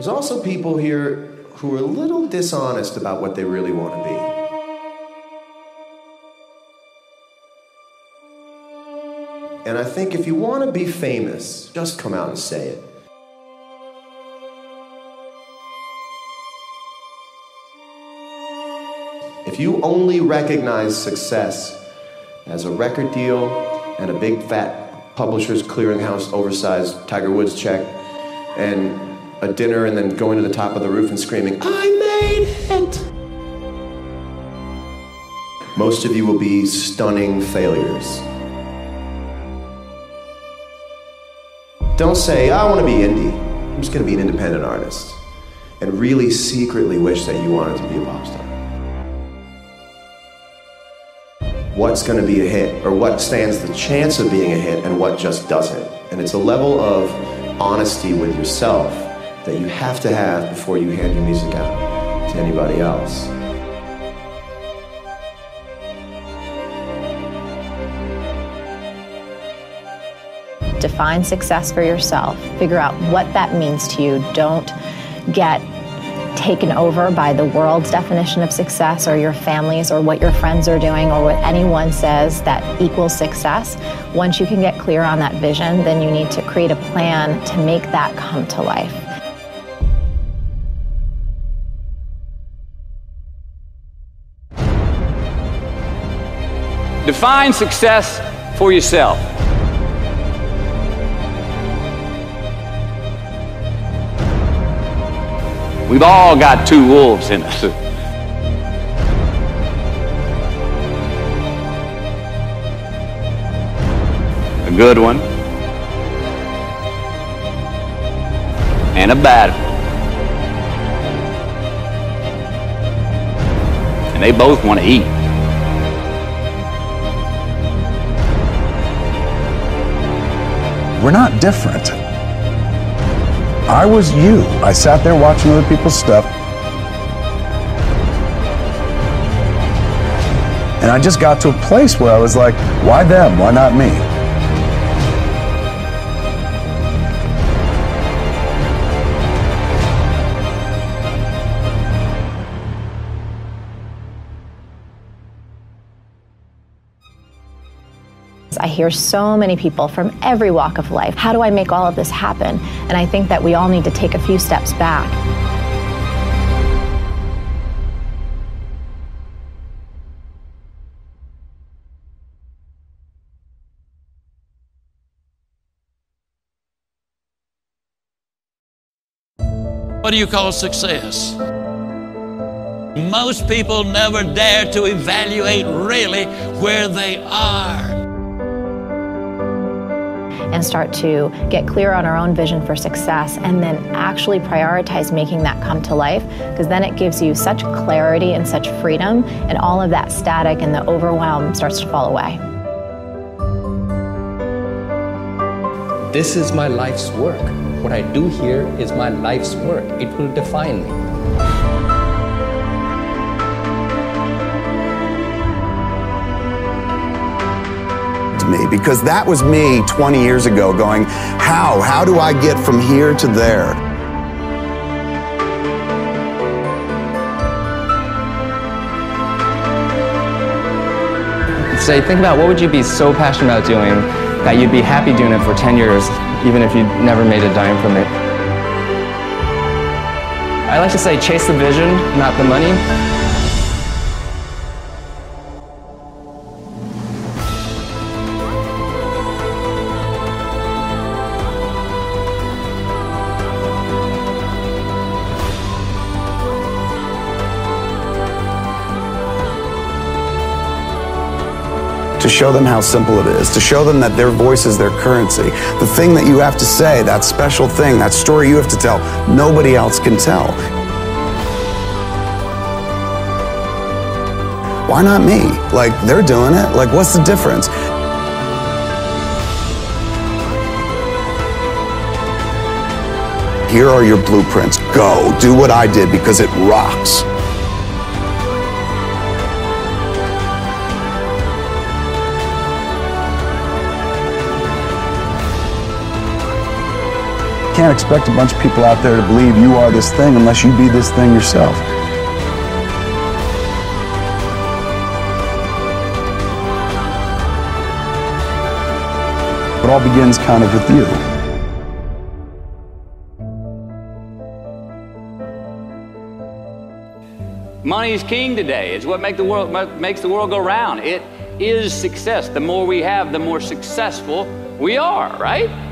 There's also people here who are a little dishonest about what they really want to be. And I think if you want to be famous, just come out and say it. If you only recognize success as a record deal and a big fat Publishers Clearing House oversized Tiger Woods check and a dinner and then going to the top of the roof and screaming, I made it! Most of you will be stunning failures. Don't say, I want to be indie. I'm just going to be an independent artist. And really secretly wish that you wanted to be a pop star. what's going to be a hit or what stands the chance of being a hit and what just doesn't. And it's a level of honesty with yourself that you have to have before you hand your music out to anybody else. Define success for yourself. Figure out what that means to you. Don't get taken over by the world's definition of success or your family's or what your friends are doing or what anyone says that equals success. Once you can get clear on that vision, then you need to create a plan to make that come to life. Define success for yourself. We've all got two wolves in us. A good one and a bad one. And they both want to eat. We're not different. I was you. I sat there watching other people's stuff. And I just got to a place where I was like, why them? Why not me? I hear so many people from every walk of life. How do I make all of this happen? And I think that we all need to take a few steps back. What do you call success? Most people never dare to evaluate really where they are and start to get clear on our own vision for success and then actually prioritize making that come to life because then it gives you such clarity and such freedom and all of that static and the overwhelm starts to fall away. This is my life's work. What I do here is my life's work. It will define me. Me because that was me 20 years ago going, how? How do I get from here to there? Say, think about what would you be so passionate about doing that you'd be happy doing it for 10 years, even if you never made a dime from it. I like to say, chase the vision, not the money. Show them how simple it is, to show them that their voice is their currency. The thing that you have to say, that special thing, that story you have to tell, nobody else can tell. Why not me? Like, they're doing it. Like, what's the difference? Here are your blueprints. Go. Do what I did because it rocks. Can't expect a bunch of people out there to believe you are this thing unless you be this thing yourself. It all begins kind of with you. Money is king today. It's what make the world, makes the world go round. It is success. The more we have, the more successful we are, right?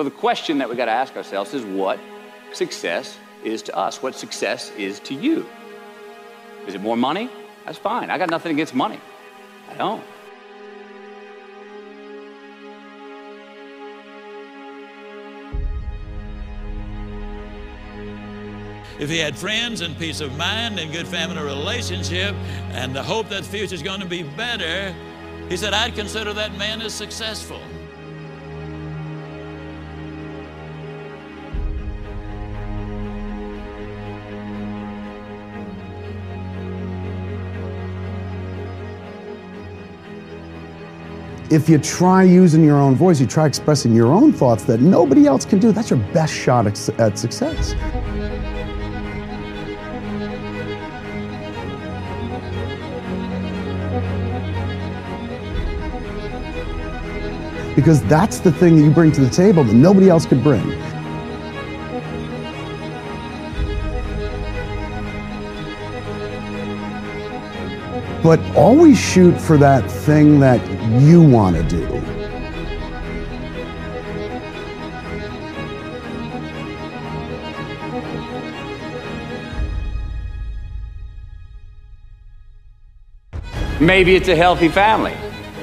So the question that we got to ask ourselves is what success is to us? What success is to you? Is it more money? That's fine. I got nothing against money. I don't. If he had friends and peace of mind and good family relationship and the hope that the future is going to be better, he said, I'd consider that man as successful. If you try using your own voice, you try expressing your own thoughts that nobody else can do, that's your best shot at success. Because that's the thing that you bring to the table that nobody else could bring. But always shoot for that thing that you want to do. Maybe it's a healthy family.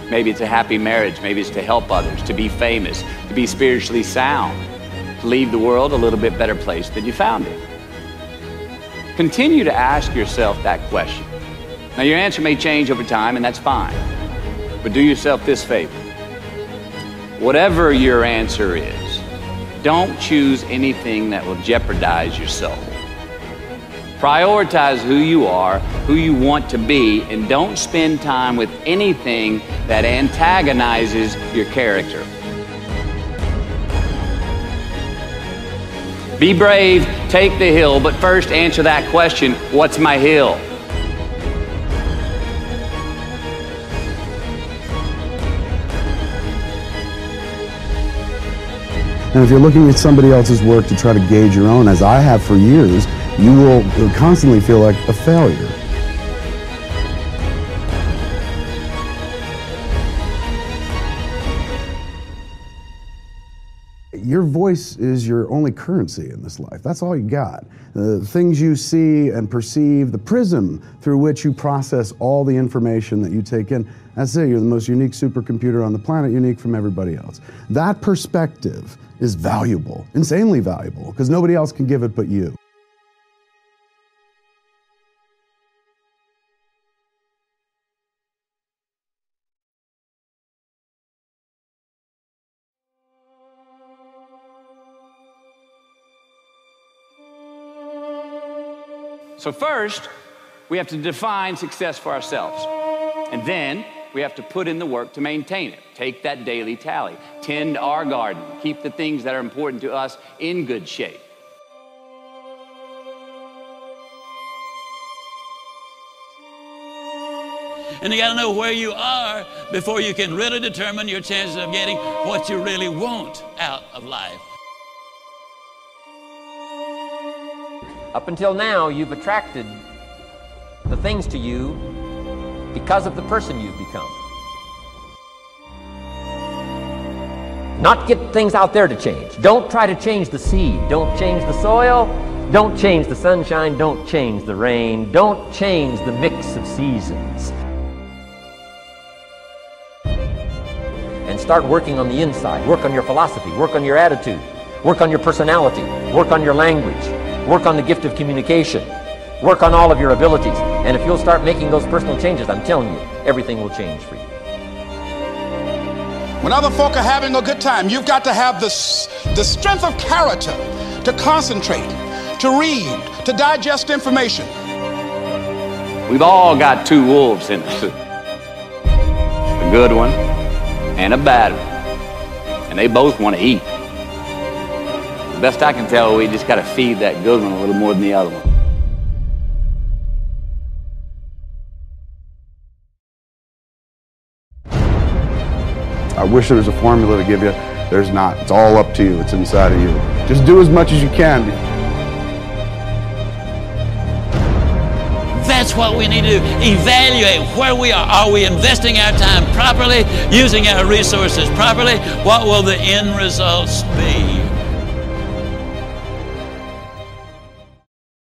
Maybe it's a happy marriage. Maybe it's to help others, to be famous, to be spiritually sound, to leave the world a little bit better place than you found it. Continue to ask yourself that question. Now, your answer may change over time, and that's fine. But do yourself this favor. Whatever your answer is, don't choose anything that will jeopardize your soul. Prioritize who you are, who you want to be, and don't spend time with anything that antagonizes your character. Be brave, take the hill, but first answer that question what's my hill? And if you're looking at somebody else's work to try to gauge your own, as I have for years, you will constantly feel like a failure. your voice is your only currency in this life. That's all you got. The things you see and perceive, the prism through which you process all the information that you take in, that's it. You're the most unique supercomputer on the planet, unique from everybody else. That perspective is valuable, insanely valuable, because nobody else can give it but you. So, first, we have to define success for ourselves. And then we have to put in the work to maintain it. Take that daily tally, tend our garden, keep the things that are important to us in good shape. And you got to know where you are before you can really determine your chances of getting what you really want out of life. Up until now, you've attracted the things to you because of the person you've become. Not get things out there to change. Don't try to change the seed. Don't change the soil. Don't change the sunshine. Don't change the rain. Don't change the mix of seasons. And start working on the inside. Work on your philosophy. Work on your attitude. Work on your personality. Work on your language. Work on the gift of communication. Work on all of your abilities. And if you'll start making those personal changes, I'm telling you, everything will change for you. When other folk are having a good time, you've got to have the, the strength of character to concentrate, to read, to digest information. We've all got two wolves in us a good one and a bad one. And they both want to eat. The best I can tell, we just got to feed that good one a little more than the other one. I wish there was a formula to give you. There's not. It's all up to you. It's inside of you. Just do as much as you can. That's what we need to do. Evaluate where we are. Are we investing our time properly, using our resources properly? What will the end results be?